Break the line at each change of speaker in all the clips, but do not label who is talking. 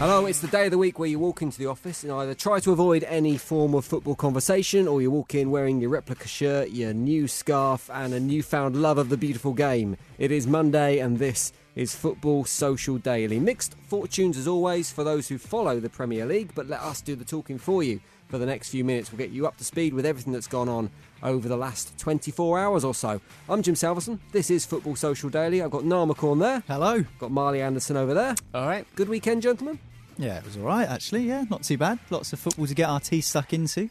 Hello, it's the day of the week where you walk into the office and either try to avoid any form of football conversation or you walk in wearing your replica shirt, your new scarf, and a newfound love of the beautiful game. It is Monday and this is Football Social Daily. Mixed fortunes as always for those who follow the Premier League, but let us do the talking for you. For the next few minutes, we'll get you up to speed with everything that's gone on over the last 24 hours or so. I'm Jim Salverson. This is Football Social Daily. I've got Niall McCorn there.
Hello.
Got Marley Anderson over there.
All right.
Good weekend, gentlemen.
Yeah, it was all right actually. Yeah, not too bad. Lots of football to get our teeth stuck into.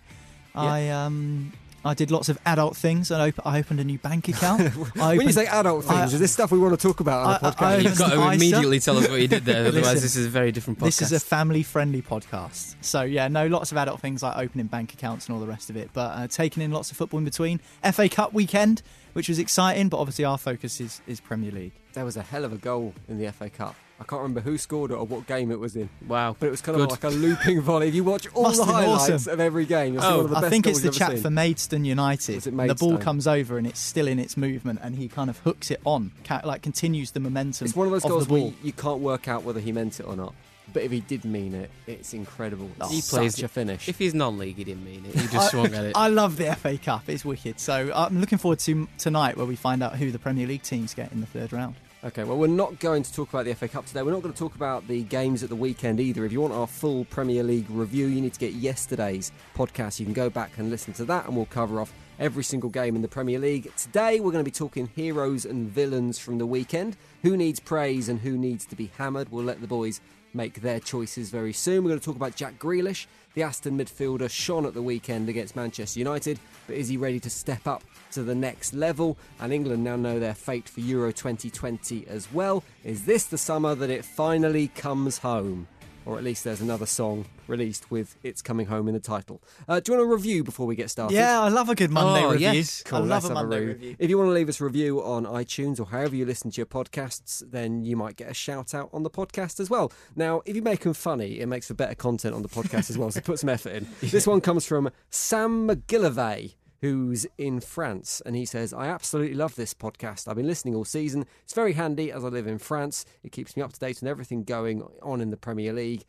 I um. I did lots of adult things. I, op- I opened a new bank account. I
when you say adult things,
I-
is this stuff we want to talk about on
I-
the podcast?
I
You've got to
opened
immediately
ISA.
tell us what you did there, otherwise
Listen,
this is a very different podcast.
This is a family-friendly podcast, so yeah, no, lots of adult things like opening bank accounts and all the rest of it, but uh, taking in lots of football in between. FA Cup weekend, which was exciting, but obviously our focus is, is Premier League.
There was a hell of a goal in the FA Cup. I can't remember who scored it or what game it was in,
wow.
but it was kind
Good.
of like a looping volley. If you watch all
Must
the highlights
awesome.
of every game, you'll see
Oh,
one of the
I
best
think it's the chap
ever
for. Maidstone United.
Was it
and the ball comes over and it's still in its movement, and he kind of hooks it on, like continues the momentum.
It's one of those
of
goals where you, you can't work out whether he meant it or not. But if he did mean it, it's incredible. It's
He
such
plays-
a finish.
If he's non-league, he didn't mean it. He just swung at it.
I love the FA Cup. It's wicked. So I'm looking forward to tonight where we find out who the Premier League teams get in the third round.
Okay, well, we're not going to talk about the FA Cup today. We're not going to talk about the games at the weekend either. If you want our full Premier League review, you need to get yesterday's podcast. You can go back and listen to that, and we'll cover off every single game in the Premier League. Today, we're going to be talking heroes and villains from the weekend. Who needs praise and who needs to be hammered? We'll let the boys make their choices very soon. We're going to talk about Jack Grealish. The Aston midfielder shone at the weekend against Manchester United, but is he ready to step up to the next level? And England now know their fate for Euro 2020 as well. Is this the summer that it finally comes home? Or at least there's another song released with It's Coming Home in the title. Uh, do you want a review before we get started?
Yeah, I love a good Monday
Oh,
review.
yes.
I
Cool,
love
let's
a Monday
re-
review.
If you want to leave us a review on iTunes or however you listen to your podcasts, then you might get a shout out on the podcast as well. Now, if you make them funny, it makes for better content on the podcast as well. So put some effort in. This one comes from Sam McGillivray. Who's in France, and he says, I absolutely love this podcast. I've been listening all season. It's very handy as I live in France. It keeps me up to date on everything going on in the Premier League.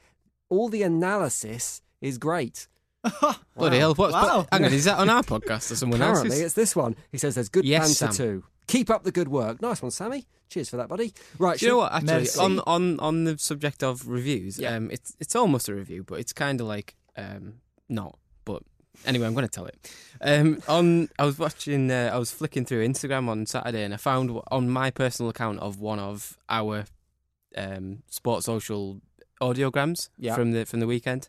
All the analysis is great.
Bloody hell! What's,
Wow.
hang on, is that on our podcast or someone else?
Apparently,
else's?
it's this one. He says there's good
Yes,
banter
Sam.
too. Keep up the good work. Nice one, Sammy. Cheers for that, buddy. Right,
Do you know what? Actually,
Merci.
on, on on the subject of reviews,
Yeah.
um, it's it's almost a review, but it's kind of like um, not. Anyway, I'm going to tell it. Um, on I was watching, uh, I was flicking through Instagram on Saturday, and I found on my personal account of one of our um, sports social audiograms
Yeah.
from the from the weekend.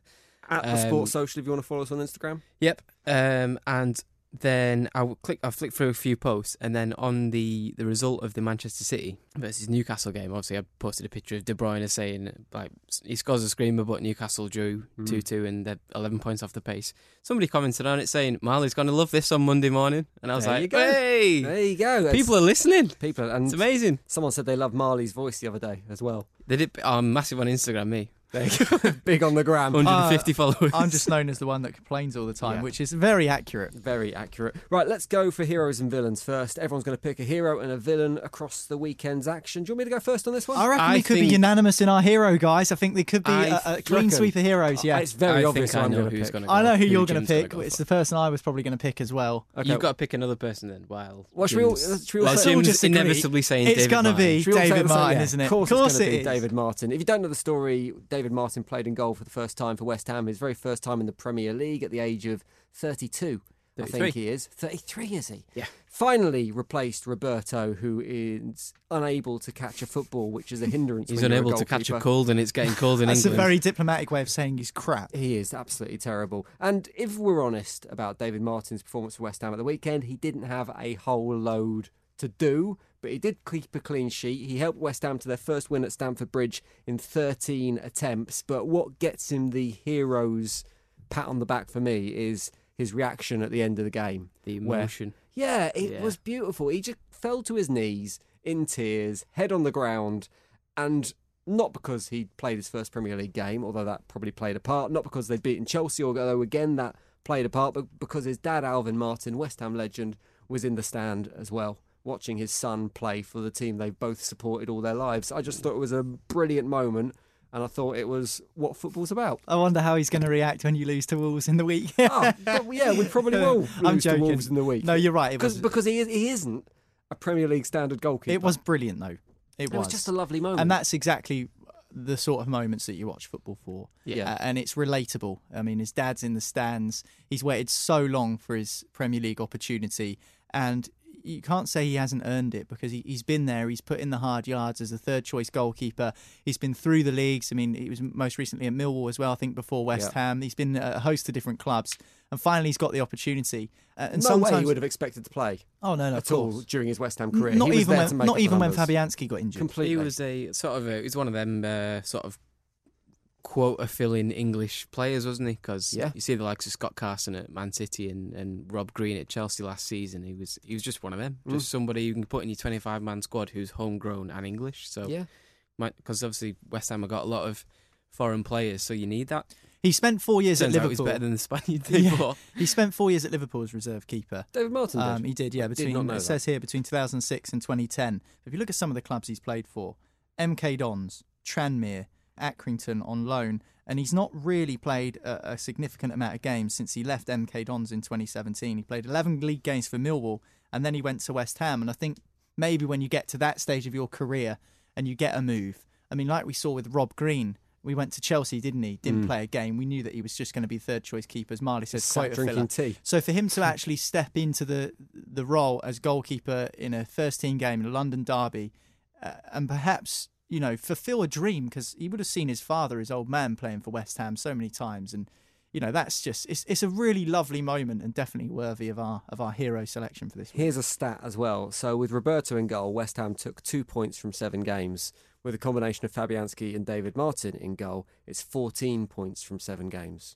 At the
Um,
Sports Social, if you want to follow us on Instagram.
Yep. Um, and then I will click. I flick through a few posts, and then on the the result of the Manchester City versus Newcastle game, obviously I posted a picture of De Bruyne saying like he scores a screamer, but Newcastle drew
Mm.
two two, and they're eleven points off the pace. Somebody commented on it saying Marley's going to love this on Monday morning, and I was
There you
like,
go.
hey,
There you go. That's-
people are listening.
People, and
It's amazing.
Someone said they loved Marley's voice the other day as well.
They did. I'm massive on Instagram. Me.
There you go. Big on the gram.
150 uh, followers.
I'm just known as the one that complains all the time,
Yeah.
which is very accurate.
Very accurate. Right, let's go for heroes and villains first. Everyone's going to pick a hero and a villain across the weekend's action. Do you want me to go first on this one?
I reckon
I
we could be unanimous in our hero, guys. I think there could be
I
a, a clean
reckon-
sweep of heroes. Yeah, uh,
It's very
I
obvious
think
who
I
I'm
know
going to
who's going to go.
I know who you're
going
going to pick. it's the person I was probably going to pick as well.
Okay.
You've got to pick another person then. While
Well, should we all-
Jim's-
should we all
while
say-
all
Jim's
just
inevitably saying
it's gonna be-
Should we all say
David? Martin, isn't it?
Of course, it's going to be. David Martin. If you don't know the story, David Martin played in goal for the first time for West Ham. His very first time in the Premier League at the age of 32. I think he is. 33, is he?
Yeah.
Finally replaced Roberto, who is unable to catch a football, which is a hindrance.
He's
when you're
unable to catch a
goalkeeper.
cold, and it's getting cold in
That's
England.
a very diplomatic way of saying he's crap.
He is absolutely terrible. And if we're honest about David Martin's performance for West Ham at the weekend, he didn't have a whole load to do, but he did keep a clean sheet. He helped West Ham to their first win at Stamford Bridge in 13 attempts. But what gets him the hero's pat on the back for me is his reaction at the end of the game.
the
where-
emotion.
Yeah, it
Yeah.
was beautiful. He just fell to his knees in tears, head on the ground, and not because he'd played his first Premier League game, although that probably played a part, not because they'd beaten Chelsea, although again that played a part, but because his dad, Alvin Martin, West Ham legend, was in the stand as well, watching his son play for the team they've both supported all their lives. I just thought it was a brilliant moment, and I thought it was what football's about.
I wonder how he's going to react when you lose to Wolves in the week.
oh, yeah, we probably will
I'm
lose to
joking.
Wolves in the week.
No, you're right.
Because
was,
because he is, he isn't a Premier League standard goalkeeper.
it was brilliant, though. It,
It was just a lovely moment.
And that's exactly the sort of moments that you watch football for.
Yeah.
Uh, and it's relatable. I mean, his dad's in the stands. He's waited so long for his Premier League opportunity. And you can't say he hasn't earned it because he, he's been there. He's put in the hard yards as a third choice goalkeeper. He's been through the leagues. I mean, he was most recently at Millwall as well, I think, before West
Yeah.
Ham. He's been a host of different clubs. And finally, he's got the opportunity. Uh, and
no
sometimes,
way he would have expected to play
Oh, no, no,
at all during his West Ham career.
Not
he was
even
there to
when,
make
not
up the
even when. Fabianski got injured.
Completely.
He was a sort of a, he was one of them uh, sort of quota filling English players, wasn't he? Because
Yeah.
you see the likes of Scott Carson at Man City and, and Rob Green at Chelsea last season. He was he was just one of them,
Mm.
just somebody you can put in your twenty five man squad who's homegrown and English. So
yeah.
because obviously West Ham have got a lot of foreign players, so you need that.
He spent four years
Turns
at Liverpool.
better than the Spaniard
Yeah. He spent four years at Liverpool as reserve keeper.
David Martin did.
Um, he did, yeah.
I did
Between it
that.
says here between 2006 and 2010. If you look at some of the clubs he's played for, MK Dons, Tranmere, Accrington on loan, and he's not really played a, a significant amount of games since he left MK Dons in 2017. He played 11 league games for Millwall, and then he went to West Ham. And I think maybe when you get to that stage of your career and you get a move, I mean, like we saw with Rob Green. We went to Chelsea, didn't he? Didn't play a game. We knew that he was just going to be third choice keeper, as Marley says, quite
drinking
filler.
tea.
So for him to actually step into the the role as goalkeeper in a first team game in a London derby, uh, and perhaps you know fulfill a dream because he would have seen his father, his old man, playing for West Ham so many times, and you know that's just it's it's a really lovely moment and definitely worthy of our of our hero selection for this. Week.
Here's a stat as well. So with Roberto in goal, West Ham took two points from seven games. With a combination of Fabianski and David Martin in goal, it's 14 points from seven games.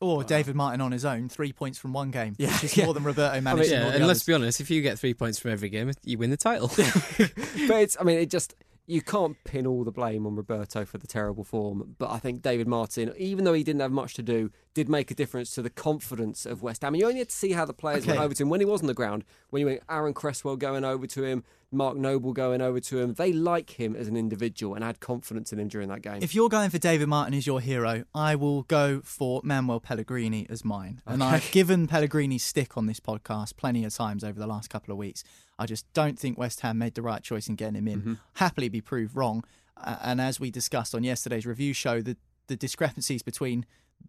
Or David Martin on his own, three points from one game,
Yeah,
which is
yeah.
more than Roberto managed. in
yeah,
all the
and let's be honest, if you get three points from every game, you win the title.
but it's, I mean, it just, you can't pin all the blame on Roberto for the terrible form. But I think David Martin, even though he didn't have much to do, did make a difference to the confidence of West Ham. You only had to see how the players went over to him when he was on the ground. When you went Aaron Cresswell going over to him, Mark Noble going over to him, they like him as an individual and had confidence in him during that game.
If you're going for David Martin as your hero, I will go for Manuel Pellegrini as mine. And I've given Pellegrini stick on this podcast plenty of times over the last couple of weeks. I just don't think West Ham made the right choice in getting him in.
Mm-hmm.
Happily be proved wrong. Uh, and as we discussed on yesterday's review show, the, the discrepancies between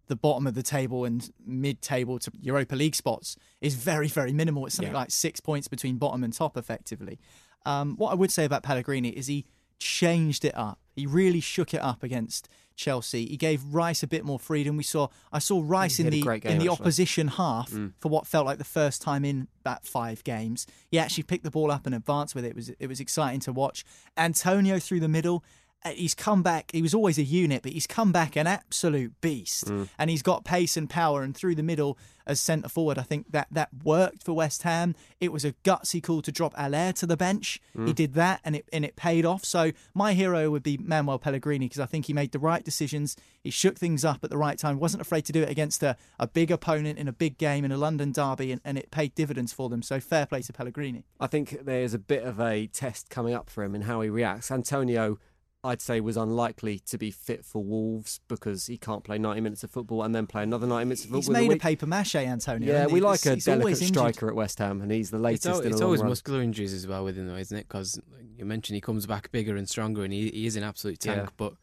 the bottom of the table and mid-table to Europa League spots is very, very minimal. It's something
Yeah.
like six points between bottom and top, effectively. Um, what I would say about Pellegrini is he changed it up. He really shook it up against Chelsea. He gave Rice a bit more freedom. We saw I saw Rice in the
game,
in the opposition half
Mm.
for what felt like the first time in about five games. He actually picked the ball up and advanced with it. It was it was exciting to watch. Antonio through the middle. Uh, He's come back. He was always a unit, but he's come back an absolute beast,
Mm.
and he's got pace and power. And through the middle as centre forward, I think that that worked for West Ham. It was a gutsy call to drop Haller to the bench. He
Mm.
did that, and it and it paid off. So my hero would be Manuel Pellegrini because I think he made the right decisions. He shook things up at the right time. wasn't afraid to do it against a, a big opponent in a big game in a London derby, and, and it paid dividends for them. So fair play to Pellegrini.
I think there's a bit of a test coming up for him in how he reacts. Antonio, I'd say, was unlikely to be fit for Wolves because he can't play 90 minutes of football and then play another 90 minutes of football.
He's made a
week.
paper mache, Antonio.
Yeah,
and
we
he's-
like a
he's
delicate striker at West Ham, and he's the
It's,
latest
al-
in
it's
long
always
run.
muscular injuries as well with him, though, isn't it? Because you mentioned he comes back bigger and stronger, and he, he is an absolute tank.
Yeah.
But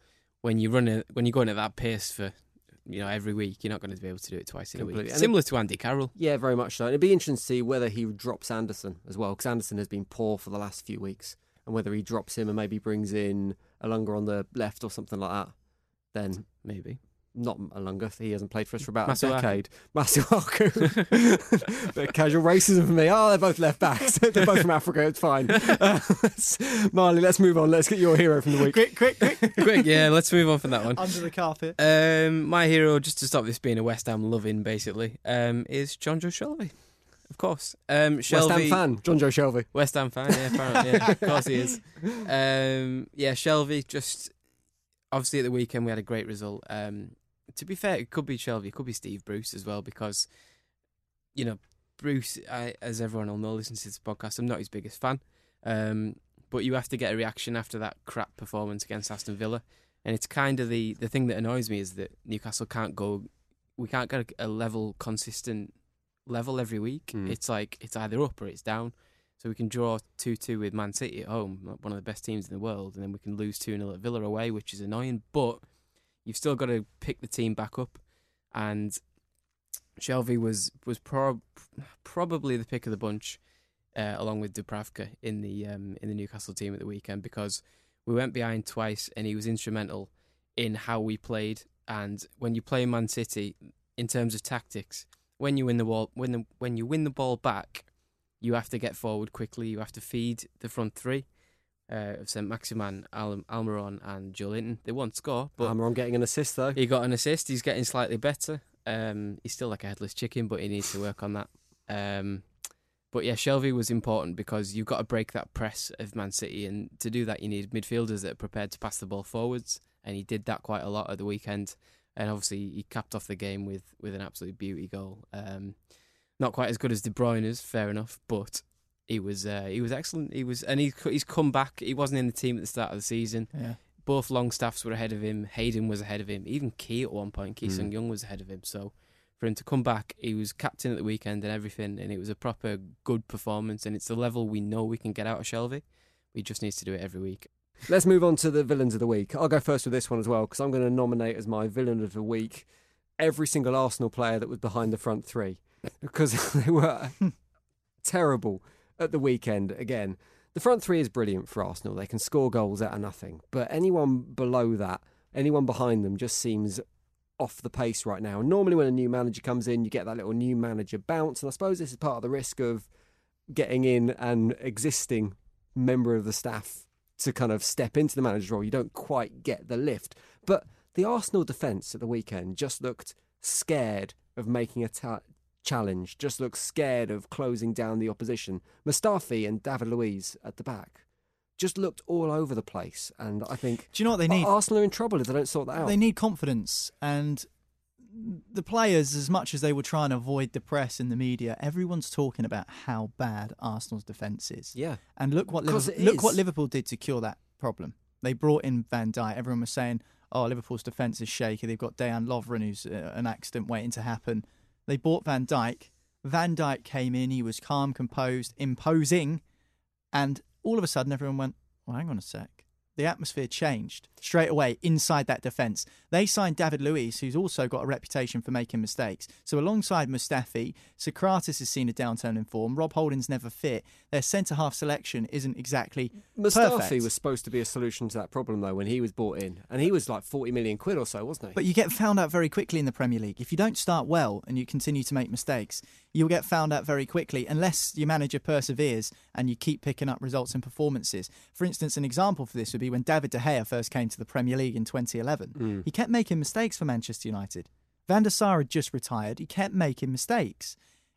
when you run it, when you're going at that pace for you know every week, you're not going to be able to do it twice in a week.
And
Similar to Andy Carroll.
Yeah, very much so. And it'd be interesting to see whether he drops Anderson as well, because Anderson has been poor for the last few weeks, and whether he drops him and maybe brings in Ilunga on the left or something like that. Then
maybe
not Ilunga. He hasn't played for us for about
Masuaku.
a decade. Masuaku. Bit of casual racism for me. Oh, they're both left backs. they're both from Africa. It's fine. Uh, Marley, let's move on. Let's get your hero from the week.
Quick, quick, quick.
Quick, yeah, let's move on from that one.
Under the carpet.
Um, my hero, just to stop this being a West Ham loving, basically, um, is Jonjo Shelvey. Of course. Um,
West Ham fan, Jonjo Shelvey.
West Ham fan, yeah, apparently, yeah, of course he is. Um, yeah, Shelvey. Just obviously at the weekend we had a great result. Um, to be fair, it could be Shelvey, it could be Steve Bruce as well, because you know Bruce, I, as everyone will know, listens to this podcast. I'm not his biggest fan, um, but you have to get a reaction after that crap performance against Aston Villa, and it's kind of the the thing that annoys me is that Newcastle can't go, we can't get a, a level, consistent level every week.
Mm.
It's like it's either up or it's down. So we can draw 2 2 with Man City at home, one of the best teams in the world, and then we can lose 2 0 at Villa away, which is annoying. But you've still got to pick the team back up. And Shelvey was was prob- probably the pick of the bunch, uh, along with Dubravka in the um, in the Newcastle team at the weekend because we went behind twice, and he was instrumental in how we played. And when you play Man City, in terms of tactics, when you win the ball, when the, when you win the ball back, you have to get forward quickly. You have to feed the front three uh, of St. Maximin, Al- Almiron, and Joelinton. They won't score, but
Almiron getting an assist though.
he got an assist. He's getting slightly better. Um, he's still like a headless chicken, but he needs to work on that. Um, but yeah, Shelvey was important because you've got to break that press of Man City, and to do that, you need midfielders that are prepared to pass the ball forwards, and he did that quite a lot at the weekend. And obviously, he capped off the game with with an absolute beauty goal. Um, not quite as good as De Bruyne's, fair enough, but he was uh, he was excellent. He was, and he he's come back. He wasn't in the team at the start of the season.
Yeah.
Both Longstaffs were ahead of him. Hayden was ahead of him. Even Ki at one point, Ki
Mm.
Sung-yueng was ahead of him. So for him to come back, he was captain at the weekend and everything, and it was a proper good performance. And it's the level we know we can get out of Shelvey. We just needs to do it every week.
Let's move on to the villains of the week. I'll go first with this one as well because I'm going to nominate as my villain of the week every single Arsenal player that was behind the front three because they were terrible at the weekend again. The front three is brilliant for Arsenal. They can score goals out of nothing. But anyone below that, anyone behind them just seems off the pace right now. And normally when a new manager comes in, you get that little new manager bounce. And I suppose this is part of the risk of getting in an existing member of the staff to kind of step into the manager's role. You don't quite get the lift. But the Arsenal defence at the weekend just looked scared of making a ta- challenge, just looked scared of closing down the opposition. Mustafi and David Luiz at the back just looked all over the place. And I think
Do you know what they need?
Arsenal are in trouble if they don't sort that out.
They need confidence and the players, as much as they will try and avoid the press and the media, everyone's talking about how bad Arsenal's defence is.
Yeah.
And look what Liverpool, look what Liverpool did to cure that problem. They brought in Van Dijk. Everyone was saying, "Oh, Liverpool's defence is shaky. They've got Dejan Lovren, who's uh, an accident waiting to happen." They bought Van Dijk. Van Dijk came in. He was calm, composed, imposing, and all of a sudden, everyone went, "Well, hang on a sec. The atmosphere changed straight away inside that defence. They signed David Luiz, who's also got a reputation for making mistakes. So alongside Mustafi, Sokratis has seen a downturn in form. Rob Holding's never fit. Their centre half selection isn't exactly
Mustafi
perfect.
was supposed to be a solution to that problem though when he was bought in, and he was like forty million quid or so, wasn't he?
But you get found out very quickly in the Premier League. If you don't start well and you continue to make mistakes, you'll get found out very quickly unless your manager perseveres and you keep picking up results and performances. For instance, an example for this would be when David De Gea first came to the Premier League in 2011.
Mm.
He kept making mistakes for Manchester United. Van der Sar had just retired. He kept making mistakes.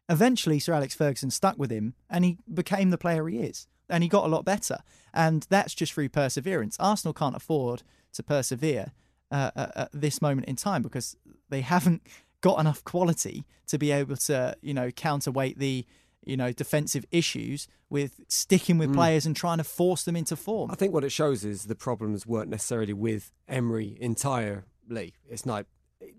Eventually, Sir Alex Ferguson stuck with him and he became the player he is. And he got a lot better. And that's just through perseverance. Arsenal can't afford to persevere uh, at, at this moment in time because they haven't got enough quality to be able to, you know, counterweight the, you know, defensive issues with sticking with
Mm.
players and trying to force them into form.
I think what it shows is the problems weren't necessarily with Emery entirely. It's not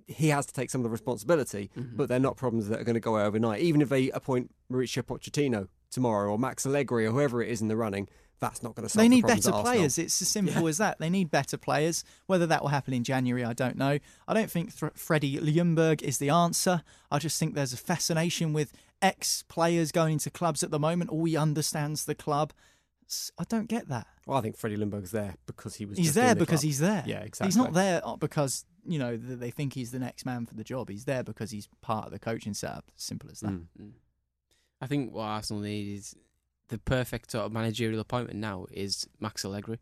he has to take some of the responsibility,
Mm-hmm.
but they're not problems that are going to go away overnight. Even if they appoint Mauricio Pochettino tomorrow or Max Allegri or whoever it is in the running, that's not going to solve
They need
problems
better players. It's as simple as that. They need better players. Whether that will happen in January, I don't know. I don't think Th- Freddie Ljungberg is the answer. I just think there's a fascination with ex players going into clubs at the moment. All he understands the club. I don't get that.
Well, I think Freddie Ljungberg's there because he was.
He's
just
there
in the
because
club.
he's there.
Yeah, exactly.
He's not there uh, because you know they think he's the next man for the job. He's there because he's part of the coaching setup. Simple as that.
Mm.
I think what Arsenal need is the perfect sort of managerial appointment now is Max Allegri.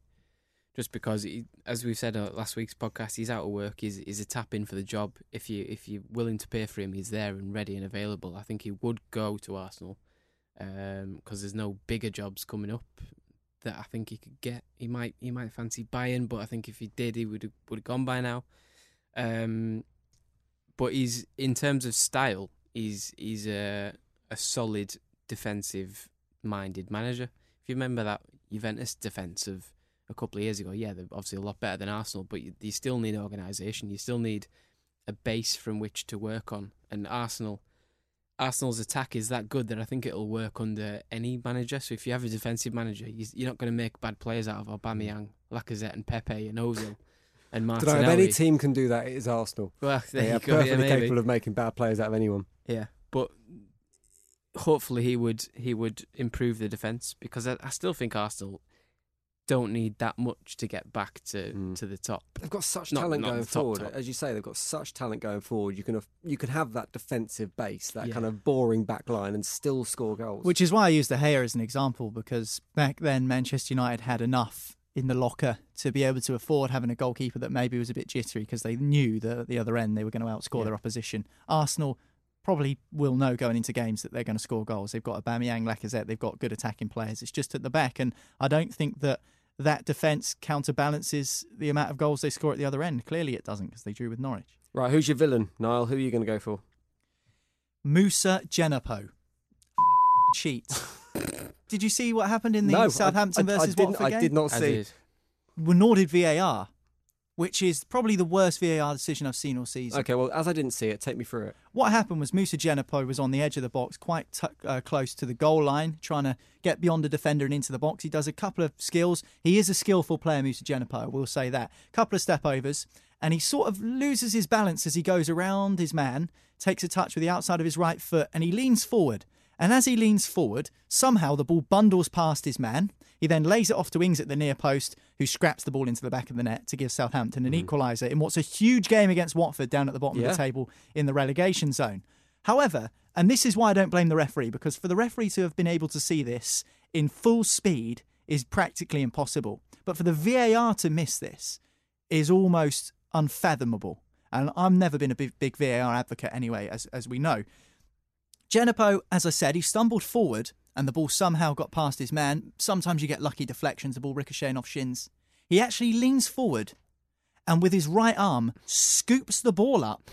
Just because, he, as we've said on last week's podcast, he's out of work. He's, he's a tap in for the job. If you if you're willing to pay for him, he's there and ready and available. I think he would go to Arsenal because there's no bigger jobs coming up that I think he could get. He might he might fancy Bayern, but I think if he did, he would would have gone by now. Um, but he's in terms of style, he's he's a a solid defensive minded manager. If you remember that Juventus defense of a couple of years ago, yeah, they're obviously a lot better than Arsenal, but you, you still need organisation. You still need a base from which to work on. And Arsenal, Arsenal's attack is that good that I think it'll work under any manager. So if you have a defensive manager, you- you're not going to make bad players out of Aubameyang, Lacazette, and Pepe, and Ozil, and
Don't know,
Martinelli.
if any team can do that, it is Arsenal.
Well,
they are
go,
perfectly
maybe.
capable of making bad players out of anyone.
Yeah, but hopefully he would he would improve the defense because I, I still think Arsenal don't need that much to get back to hmm. to the top.
They've got such
Not-
talent
not
going
top
forward.
top.
As you say, they've got such talent going forward. You can have, you can have that defensive base, that
Yeah.
kind of boring back line, and still score goals.
Which is why I use De Gea as an example because back then Manchester United had enough in the locker to be able to afford having a goalkeeper that maybe was a bit jittery because they knew that at the other end they were going to outscore their opposition. Arsenal probably will know going into games that they're going to score goals. They've got Aubameyang, Lacazette, they've got good attacking players. It's just at the back, and I don't think that that defence counterbalances the amount of goals they score at the other end. Clearly, it doesn't because they drew with Norwich.
right, who's your villain, Niall? Who are you going to go for?
Moussa Djenepo. Cheat. Did you see what happened in the
No,
Southampton
I- I
versus
didn't-
Watford
I did not see.
Well, nor did VAR, which is probably the worst VAR decision I've seen all season.
Okay, well, as I didn't see it, take me through it.
What happened was Moussa Djenepo was on the edge of the box, quite t- uh, close to the goal line, trying to get beyond the defender and into the box. He does a couple of skills. He is a skillful player, Moussa Djenepo, I will say that. couple of step overs, and he sort of loses his balance as he goes around his man, takes a touch with the outside of his right foot, and he leans forward. And as he leans forward, somehow the ball bundles past his man. He then lays it off to Ings at the near post, who scraps the ball into the back of the net to give Southampton an mm-hmm. equaliser in what's a huge game against Watford down at the bottom
Yeah.
of the table in the relegation zone. However, and this is why I don't blame the referee, because for the referee to have been able to see this in full speed is practically impossible. But for the VAR to miss this is almost unfathomable. And I've never been a big, big VAR advocate anyway, as, as we know. Djenepo, as I said, he stumbled forward and the ball somehow got past his man. Sometimes you get lucky deflections, the ball ricocheting off shins. He actually leans forward and with his right arm scoops the ball up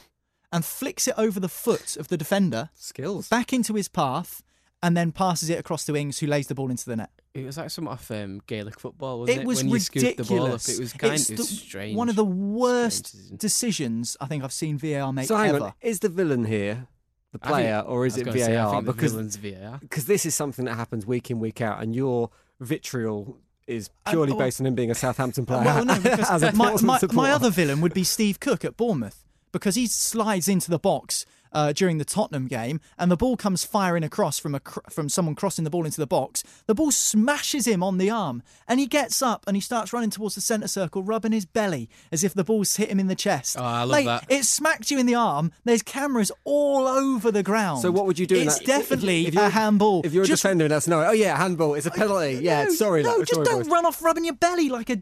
and flicks it over the foot of the defender.
Skills.
Back into his path and then passes it across to Ings, who lays the ball into the net.
It was like some off um, Gaelic football, wasn't it?
It was
when you
ridiculous.
scooped the ball up, it was kind
It's
of
the-
strange.
One of the worst decisions I think I've seen VAR make
so hang
ever.
on, is the villain here the
I think-
player or is it
was gonna say, I
VAR?
think the
because
villain's VAR.
because this is something that happens week in week out, and your vitriol is purely
well-
based on him being a Southampton player.
Well, no, because
as a
my, my, my other villain would be Steve Cook at Bournemouth because he slides into the box uh, during the Tottenham game, and the ball comes firing across from a cr- from someone crossing the ball into the box. The ball smashes him on the arm, and he gets up and he starts running towards the centre circle, rubbing his belly as if the ball's hit him in the chest.
Oh, I love
Like,
that.
It smacked you in the arm. There's cameras all over the ground.
So what would you do? in
It's
that?
definitely
if, if
a handball.
If you're a
Just-
defender that's no. oh yeah, handball. It's a penalty. Yeah,
no,
sorry,
no, just
sorry,
don't
boys.
run off rubbing your belly like a.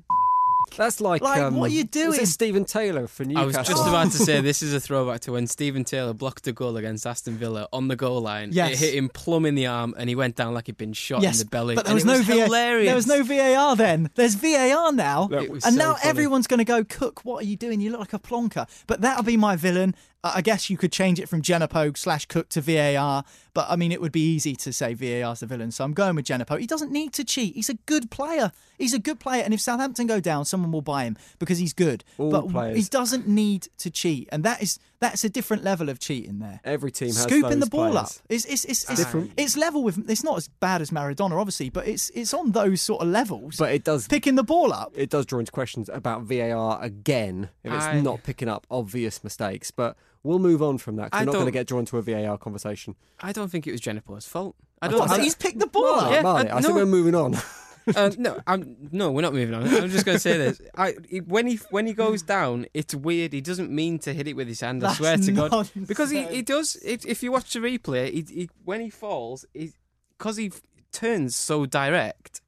That's like,
Like,
um,
what are you
Was
doing?
it Stephen Taylor for
I was just about to say this is a throwback to when Stephen Taylor blocked a goal against Aston Villa on the goal line.
Yes.
It hit him plumb in the arm and he went down like he'd been shot
Yes,
in the belly.
but there
and
was
it
no
was
VAR.
hilarious.
There was no VAR then. There's VAR now, and
so
now
funny.
everyone's going to go, Cook. What are you doing? You look like a plonker. But that'll be my villain. I guess you could change it from Djenepo slash Cook to VAR, but I mean it would be easy to say VAR's the villain. So I'm going with Djenepo. He doesn't need to cheat. He's a good player. He's a good player, and if Southampton go down, someone will buy him because he's good.
All
but
players.
he doesn't need to cheat, and that is that's a different level of cheating there.
Every team has
scooping
those
the ball
players.
up. It's it's it's, it's,
Different.
it's level with. It's not as bad as Maradona, obviously, but it's it's on those sort of levels.
But it does
picking the ball up.
it does draw into questions about VAR again if it's
I-
not picking up obvious mistakes. But we'll move on from that. 'cause
I
we're not going to get drawn to a VAR conversation.
I don't think it was Djenepo's fault. I
I
don't.
thought-
think-
he's picked the ball
Marley,
up.
Yeah,
Marley,
I-
I think we're moving on.
uh, no, I'm no, we're not moving on. I'm just going to say this. I when he when he goes down, it's weird. He doesn't mean to hit it with his hand. I
That's
swear to God,
nonsense.
because he, he does. It, if you watch the replay, he, he when he falls, because he, f- turns so direct,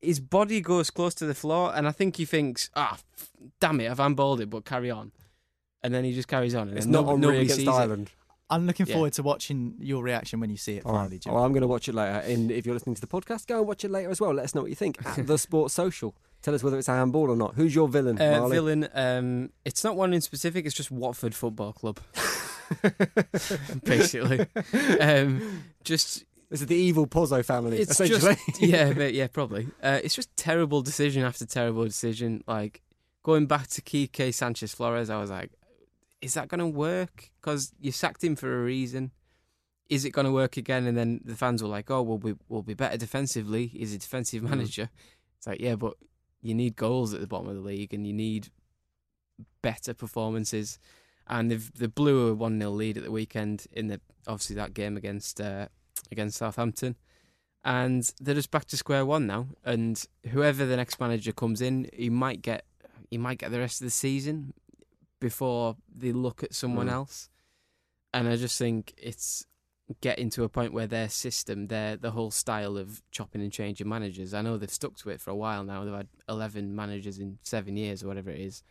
his body goes close to the floor, and I think he thinks, "Ah, f- damn it, I've handballed it," but carry on. And then he just carries on. And
It's not
no-
on
nobody
against
sees it.
Ireland.
I'm looking
Yeah.
forward to watching your reaction when you see it
All right.
finally, Jim.
Well, I'm going to watch it later. And if you're listening to the podcast, go and watch it later as well. Let us know what you think at the Sports Social. Tell us whether it's a handball or not. Who's your villain,
Uh,
Marley?
villain. Um, it's not one in specific. It's just Watford Football Club. Basically, um, just
This is the evil Pozzo family,
it's
essentially.
just yeah, but yeah, probably. Uh, it's just terrible decision after terrible decision. Like going back to Quique Sanchez Flores, I was like, is that going to work? Because you sacked him for a reason. Is it going to work again? And then the fans were like, oh, we'll be we'll be better defensively. He's a defensive manager. It's like yeah, but you need goals at the bottom of the league, and you need better performances. And they've they blew a one 0 lead at the weekend in the obviously that game against uh, against Southampton, and they're just back to square one now. And whoever the next manager comes in, he might get he might get the rest of the season before they look at someone
Mm.
else. And I just think it's getting to a point where their system, their the whole style of chopping and changing managers. I know they've stuck to it for a while now. They've had eleven managers in seven years or whatever it is.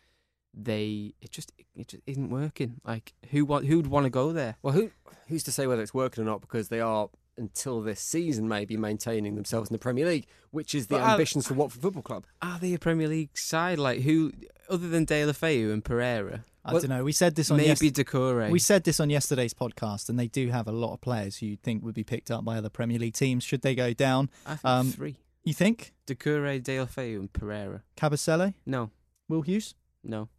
They it just it just isn't working. Like who want who'd want to go there?
Well, who who's to say whether it's working or not? Because they are until this season maybe maintaining themselves in the Premier League, which is the
But,
ambitions for Watford Football Club.
Are they a Premier League side? Like who other than Deulofeu and Pereira?
I don't know. We said this on
maybe
yes-
Doucouré.
We said this on yesterday's podcast, and they do have a lot of players who you'd think would be picked up by other Premier League teams should they go down.
I think
Um,
three.
You think
Doucouré, De La Feu, and Pereira.
Kabasele,
No,
Will Hughes,
no.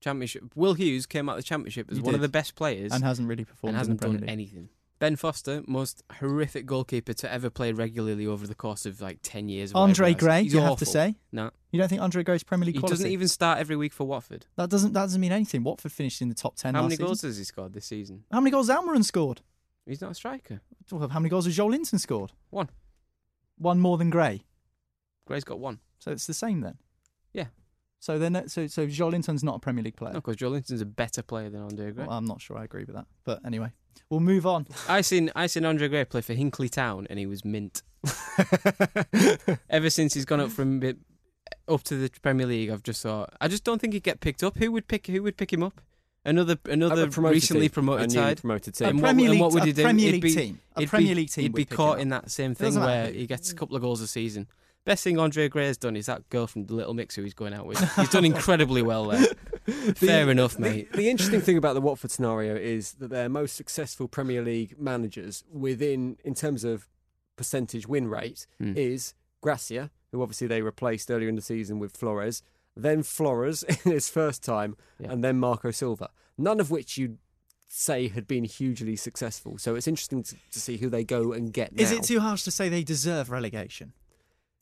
Championship. Will Hughes came out of the championship as
He
one of the best players
and hasn't really
and
performed
hasn't
in the Premier
done
League?
anything. Ben Foster, most horrific goalkeeper to ever play regularly over the course of like ten years.
Andre Gray, you
He's
have to say?
No,
You don't think Andre Gray's Premier League
he
quality?
doesn't even start every week for Watford.
That doesn't that doesn't mean anything. Watford finished in the top ten
How many
season.
goals has he scored this season?
How many goals has Almiron scored?
He's not a striker.
Well, how many goals has Joelinton scored?
One.
One more than Gray.
Gray's got one.
So it's the same then.
Yeah.
So then, uh, so so Joelinton's not a Premier League player.
No, because Joelinton's a better player than Andre Gray.
Well, I'm not sure I agree with that, but anyway, we'll move on.
I seen I seen Andre Gray play for Hinckley Town, and he was mint. Ever since he's gone up from up to the Premier League, I've just thought I just don't think he'd get picked up. Who would pick Who would pick him up? Another another
A promoted
recently
team.
promoted
A new
side.
promoted team.
And what,
Premier
and
League,
what would
a
he do?
Premier
He'd
League
be-
team. A Premier
be,
League team.
He'd be caught in that same thing where
matter.
he gets a couple of goals a season. Best thing Andre Gray's done is that girl from the Little Mix who he's going out with. He's done incredibly well there. Fair enough, mate.
The interesting thing about the Watford scenario is that their most successful Premier League managers within, in terms of percentage win rate,
Hmm.
is Gracia, who obviously they replaced earlier in the season with Flores, then Flores in his first time,
Yeah.
and then Marco Silva. None of which you'd say had been hugely successful. So it's interesting to, to see who they go and get
Is
now.
it too harsh to say they deserve relegation?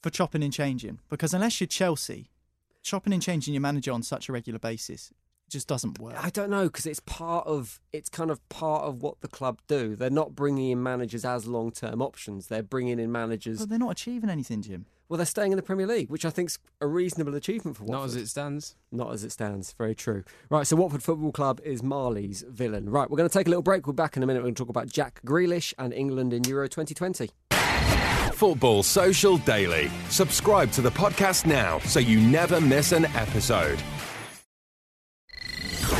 For chopping and changing because unless you're Chelsea, chopping and changing your manager on such a regular basis just doesn't work.
I don't know because it's part of it's kind of part of what the club do. They're not bringing in managers as long term options. They're bringing in managers.
But they're not achieving anything, Jim.
Well, they're staying in the Premier League, which I think's a reasonable achievement for Watford.
Not as it stands.
Not as it stands. Very true. Right, so Watford Football Club is Marley's villain. Right, we're going to take a little break. We're back in a minute. We're going to talk about Jack Grealish and England in Euro 2020.
Football Social Daily. Subscribe to the podcast now so you never miss an episode.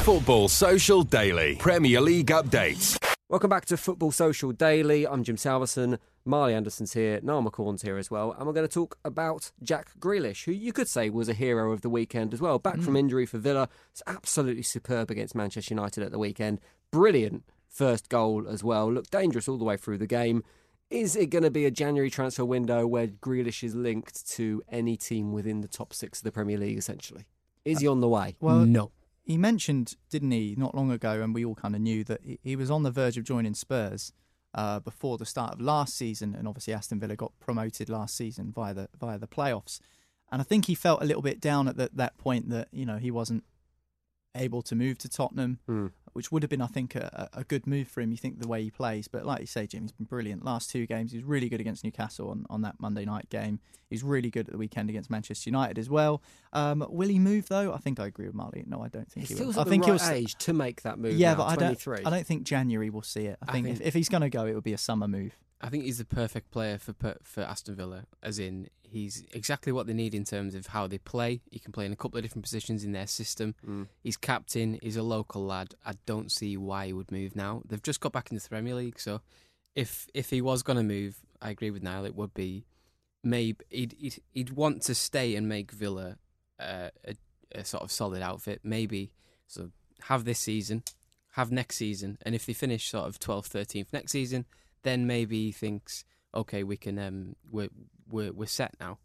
Football Social Daily. Premier League updates.
Welcome back to Football Social Daily. I'm Jim Salverson. Marley Anderson's here. Niall McCorn's here as well. And we're going to talk about Jack Grealish, who you could say was a hero of the weekend as well. Back from mm. injury for Villa. It's absolutely superb against Manchester United at the weekend. Brilliant first goal as well. Looked dangerous all the way through the game. Is it going to be a January transfer window where Grealish is linked to any team within the top six of the Premier League, essentially? Is he on the way?
Well,
no.
He mentioned, didn't he, not long ago, and we all kind of knew that he- he was on the verge of joining Spurs uh, before the start of last season, and obviously Aston Villa got promoted last season via the via the playoffs. And I think he felt a little bit down at the, that point that you know he wasn't able to move to Tottenham,
Hmm.
Which would have been, I think, a, a good move for him. You think the way he plays, but like you say, Jim, he's been brilliant. Last two games, he was really good against Newcastle on, on that Monday night game. He's really good at the weekend against Manchester United as well. Um, will he move though? I think I agree with Marley. No, I don't think
He
he,
feels
will.
like
I think
the
he'll
right age to make that move.
Yeah,
now,
but I don't.
23.
I don't think January will see it. I
I
think,
think-
if, if he's going to go, it will be a summer move.
I think he's the perfect player for for Aston Villa, as in he's exactly what they need in terms of how they play. He can play in a couple of different positions in their system.
Mm.
He's captain. He's a local lad. I don't see why he would move now. They've just got back into the Premier League, so if if he was going to move, I agree with Niall. It would be maybe he'd he'd, he'd want to stay and make Villa uh, a, a sort of solid outfit. Maybe so have this season, have next season, and if they finish sort of 12th, 13th next season, then maybe he thinks, okay, we can um we're we're we're set now,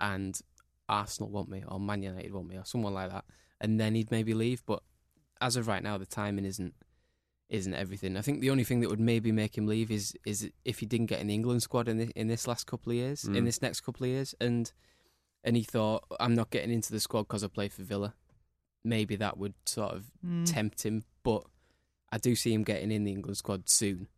and Arsenal want me or Man United want me or someone like that, and then he'd maybe leave. But as of right now, the timing isn't isn't everything. I think the only thing that would maybe make him leave is is if he didn't get in the England squad in this, in this last couple of years, in
Mm.
this next couple of years, and and he thought I'm not getting into the squad because I play for Villa. Maybe that would sort of
Mm.
tempt him, but I do see him getting in the England squad soon,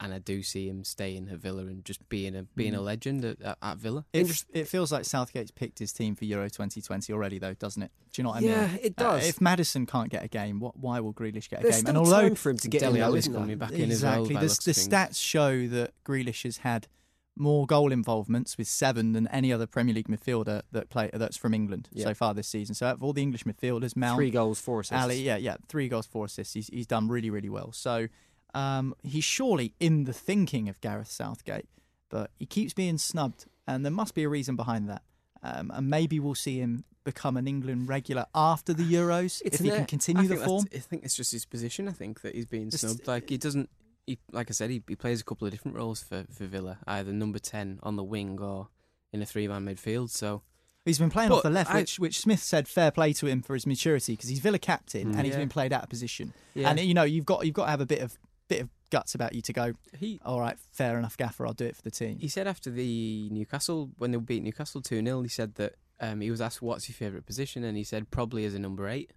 and I do see him staying at Villa and just being a being a
Mm.
legend at, at, at Villa.
It, it feels like Southgate's picked his team for Euro 2020 already, though, doesn't it? Do you know what I mean?
Yeah, it
Uh,
does.
if Maddison can't get a game, what, why will Grealish get a
There's
game?
still
and although
time for him to get
Dele
in, though,
Alli's
isn't
coming back in as well.
exactly,
by
the, the stats show that Grealish has had more goal involvements with seven than any other Premier League midfielder that play that's from England
Yeah.
so far this season. So out of all the English midfielders, Mount,
Three goals, four assists.
Alli, yeah, yeah, three goals, four assists. He's he's done really, really well. So um, he's surely in the thinking of Gareth Southgate, but he keeps being snubbed, and there must be a reason behind that. Um, and maybe we'll see him become an England regular after the Euros
It's
if he can continue the form.
I think it's just his position. I think that he's being snubbed. Like he doesn't. He, like I said, he, he plays a couple of different roles for, for Villa, either number ten on the wing or in a three man midfield. So
He's been playing
But
off the left,
I-
which which Smith said fair play to him for his maturity because he's Villa captain
Mm.
and he's
Yeah.
been played out of position.
Yeah.
And you know you've got you've got to have a bit of bit of guts about you to go.
he
All right, fair enough, Gaffer. I'll do it for the team.
he said after the Newcastle when they beat Newcastle two 0 he said that um, he was asked what's your favourite position, and he said probably as a number eight,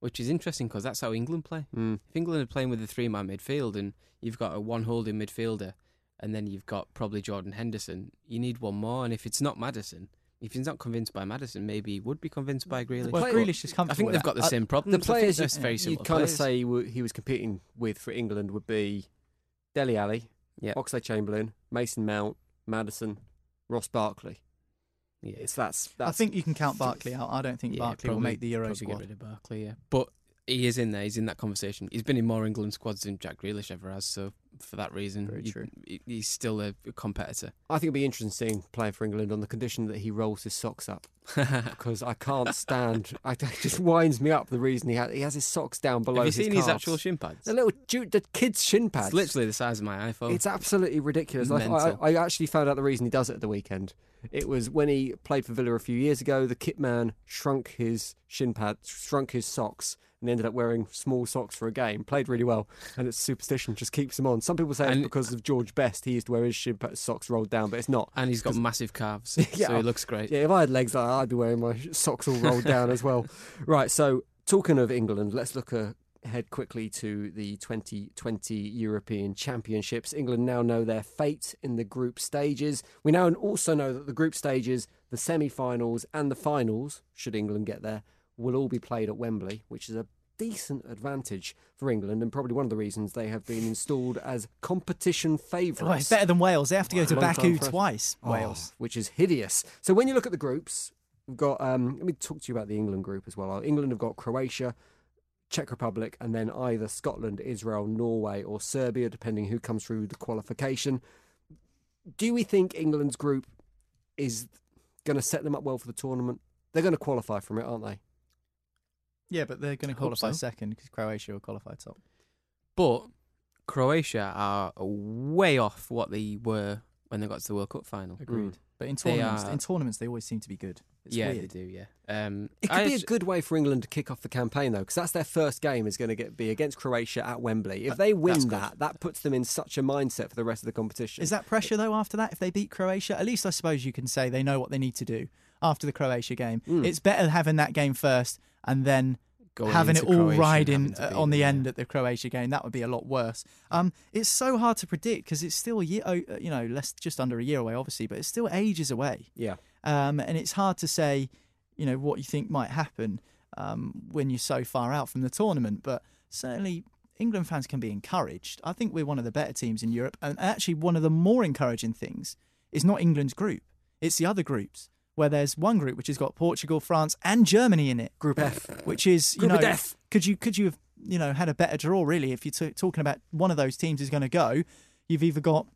which is interesting because that's how England play.
Mm.
If England are playing with a three man midfield and you've got a one holding midfielder and then you've got probably Jordan Henderson, you need one more. And if it's not Maddison, if he's not convinced by Maddison, maybe he would be convinced by Grealish.
Well,
But
Grealish is comfortable.
I think they've
that.
got the
Uh,
same problem.
The players
that's
you,
very
you
similar.
kind of say he was competing with for England would be Dele Alli,
Yeah.
Oxlade Chamberlain, Mason Mount, Maddison, Ross Barkley.
yeah,
It's that's,
I think you can count Barkley out. I don't think
yeah,
Barkley will make the Euro squad.
Get rid of Barkley, yeah, but he is in there. He's in that conversation. He's been in more England squads than Jack Grealish ever has. So for that reason,
Very
you- he's still a, competitor.
I think it'd be interesting seeing playing for England on the condition that he rolls his socks up because I can't stand. I, it just winds me up the reason he has he has his socks down below.
Have you seen his actual shin pads?
The little the kids' shin pads.
It's literally the size of my iPhone.
It's absolutely ridiculous. Like, I. I actually found out the reason he does it at the weekend. It was when he played for Villa a few years ago. The kit man shrunk his shin pad, shrunk his socks, and ended up wearing small socks for a game. Played really well, and it's superstition just keeps him on. Some people say it's because of George Best. He used to wear his shin socks rolled down, but it's not.
And he's got massive calves,
Yeah.
so he looks great.
Yeah, if I had legs like that, I'd be wearing my socks all rolled down as well. Right, so talking of England, let's look ahead quickly to the 2020 European Championships. England now know their fate in the group stages. We now also know that the group stages, the semi finals, and the finals, should England get there, will all be played at Wembley, which is a decent advantage for England and probably one of the reasons they have been installed as competition favourites.
Well, it's better than Wales. They have to go to
Long
Baku twice.
Oh,
Wales.
which is hideous. So when you look at the groups, we've got. Um, let me talk to you about the England group as well. England have got Croatia, Czech Republic, and then either Scotland, Israel, Norway, or Serbia, depending who comes through the qualification. Do we think England's group is going to set them up well for the tournament? They're going to qualify from it, aren't they?
Yeah, but they're going to qualify
so.
second because Croatia will qualify top.
But Croatia are way off what they were when they got to the World Cup final.
Agreed. But in tournaments,
are-
in tournaments, they always seem to be good. It's
yeah,
weird.
they do. Yeah. Um,
It could
I
be a good way for England to kick off the campaign, though, because that's their first game is going to get be against Croatia at Wembley. If they
That's
win
good.
that, that puts them in such a mindset for the rest of the competition.
Is that pressure though? After that, if they beat Croatia, at least I suppose you can say they know what they need to do after the Croatia game.
Mm.
It's better having that game first and then
Going
having it all
Croatia
riding uh, on the end at the Croatia game. That would be a lot worse. Um, it's so hard to predict because it's still a year, uh, you know, less just under a year away, obviously, but it's still ages away.
Yeah.
Um, and it's hard to say, you know, what you think might happen um, when you're so far out from the tournament. But certainly, England fans can be encouraged. I think we're one of the better teams in Europe. And actually, one of the more encouraging things is not England's group, it's the other groups. Where there's one group which has got Portugal, France, and Germany in it.
Group F,
which is you
Group of
know,
death.
could you could you have you know had a better draw really if you're t- talking about one of those teams is going to go? You've either got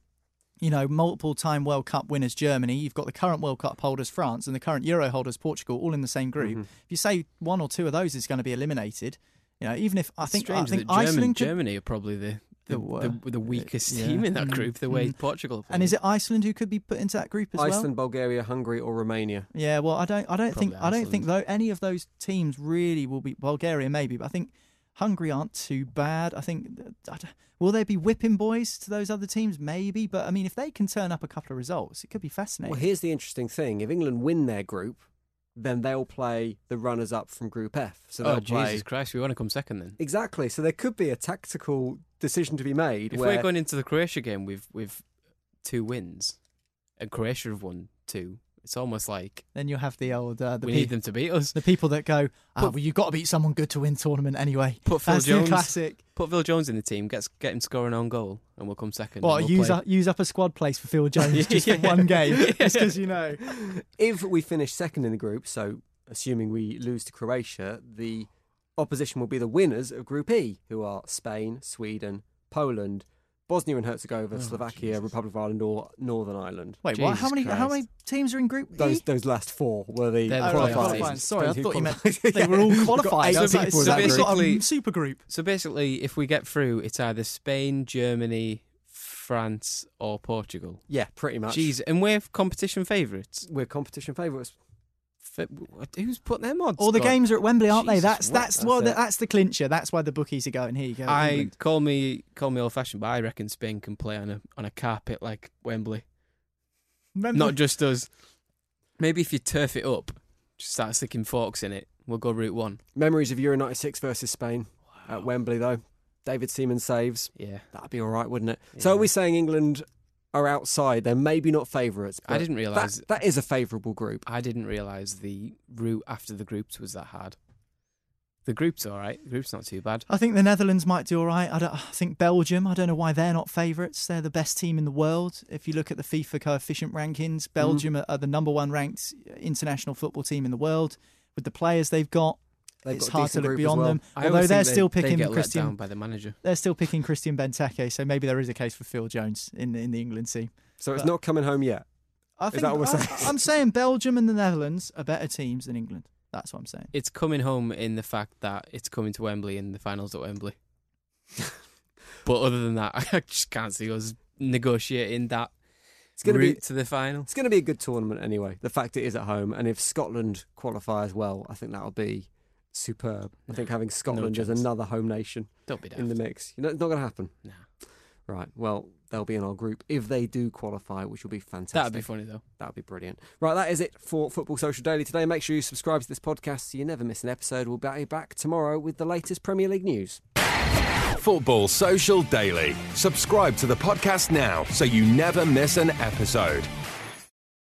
you know, multiple time World Cup winners Germany, you've got the current World Cup holders France and the current Euro holders Portugal all in the same group.
Mm-hmm.
If you say one or two of those is going to be eliminated, you know, even if I
It's
think I think
German,
Iceland could,
Germany are probably the the,
The
the, the weakest
yeah.
team in that
Mm,
group. The way
mm.
Portugal.
and is it Iceland who could be put into that group as well?
Iceland, Bulgaria, Hungary, or Romania?
Yeah, well, I don't, I don't think,
Probably
I don't think though any of those teams really will be Bulgaria maybe, but I think Hungary aren't too bad. I think, I will they be whipping boys to those other teams? Maybe, but I mean, if they can turn up a couple of results, it could be fascinating.
Well, here's the interesting thing: if England win their group, then they'll play the runners-up from Group F. So
oh
play
Jesus Christ! We want to come second then.
exactly. So there could be a tactical decision to be made.
If
where
we're going into the Croatia game with with two wins, and Croatia have won two, it's almost like
then you'll have the old, uh, the,
we
pe-
need them to beat us.
the people that go, ah,
Put-
well, you've got to beat someone good to win tournament anyway.
Put Phil
That's
Jones,
the classic.
put Phil Jones in the team, get get him scoring on goal, and we'll come second.
What
and we'll
use
play-
up, use up a squad place for Phil Jones just
Yeah.
for one game, just because you know.
if we finish second in the group, so assuming we lose to Croatia, the opposition will be the winners of Group E, who are Spain, Sweden, Poland, Bosnia and Herzegovina,
Oh,
Slovakia,
Jesus.
Republic of Ireland, or Northern Ireland.
Wait, what? How
Jesus
many? How many teams are in Group
Those
E?
those last four were the
They're the qualifiers.
qualifying. Sorry, I thought you meant
qualifies.
they were all qualified.
eight
I was like,
people in
so
that
it's a
basically- um,
super group.
So basically, if we get through, it's either Spain, Germany, France, or Portugal.
Yeah, pretty much.
Jeez, and we're competition favourites.
We're competition favourites.
F- Who's put them odds?
All the
God.
games are at Wembley, aren't they?
Jesus,
That's
what?
that's
That's
well, that's the clincher. That's why the bookies are going. Here you go.
I
England.
call me call me old fashioned, but I reckon Spain can play on a on a carpet like Wembley.
Remember-
Not just us. Maybe if you turf it up, just start sticking forks in it. We'll go route one.
Memories of Euro 96 versus Spain at Wembley, though. David Seaman saves.
Yeah,
That'd be all right, wouldn't it? So are we saying England are outside? They're maybe not favourites.
I didn't realise-
that, that is a favourable group.
I didn't realise the route after the groups was that hard. The group's all right. The group's not too bad.
I think the Netherlands might do all right. I, don't, I think Belgium. I don't know why they're not favourites. They're the best team in the world. If you look at the FIFA coefficient rankings, mm. Belgium are, are the number one ranked international football team in the world. With the players they've got,
They've
it's
got a
hard to look beyond
well.
them.
I
Although they're
think
still
they,
picking
they get let
Christian,
down by the manager.
they're still picking Christian Benteke. So maybe there is a case for Phil Jones in the, in the England team.
So it's not coming home yet.
I
Is
think
that what we're
I,
saying?
I'm saying Belgium and the Netherlands are better teams than England. That's what I'm saying.
It's coming home in the fact that it's coming to Wembley and the finals at Wembley. but other than that, I just can't see us negotiating that
It's going to be
to the final.
it's going to be a good tournament anyway. The fact it is at home, and if Scotland qualify as well, I think that'll be superb. I think having Scotland as another home nation
Don't be
in the mix. You know, it's not going to happen.
Nah.
Right. Well, they'll be in our group if they do qualify, which will be fantastic.
That'd be funny though.
That would be brilliant. Right, that is it for Football Social Daily today. Make sure you subscribe to this podcast so you never miss an episode. We'll be back tomorrow with the latest Premier League news.
Football Social Daily. Subscribe to the podcast now so you never miss an episode.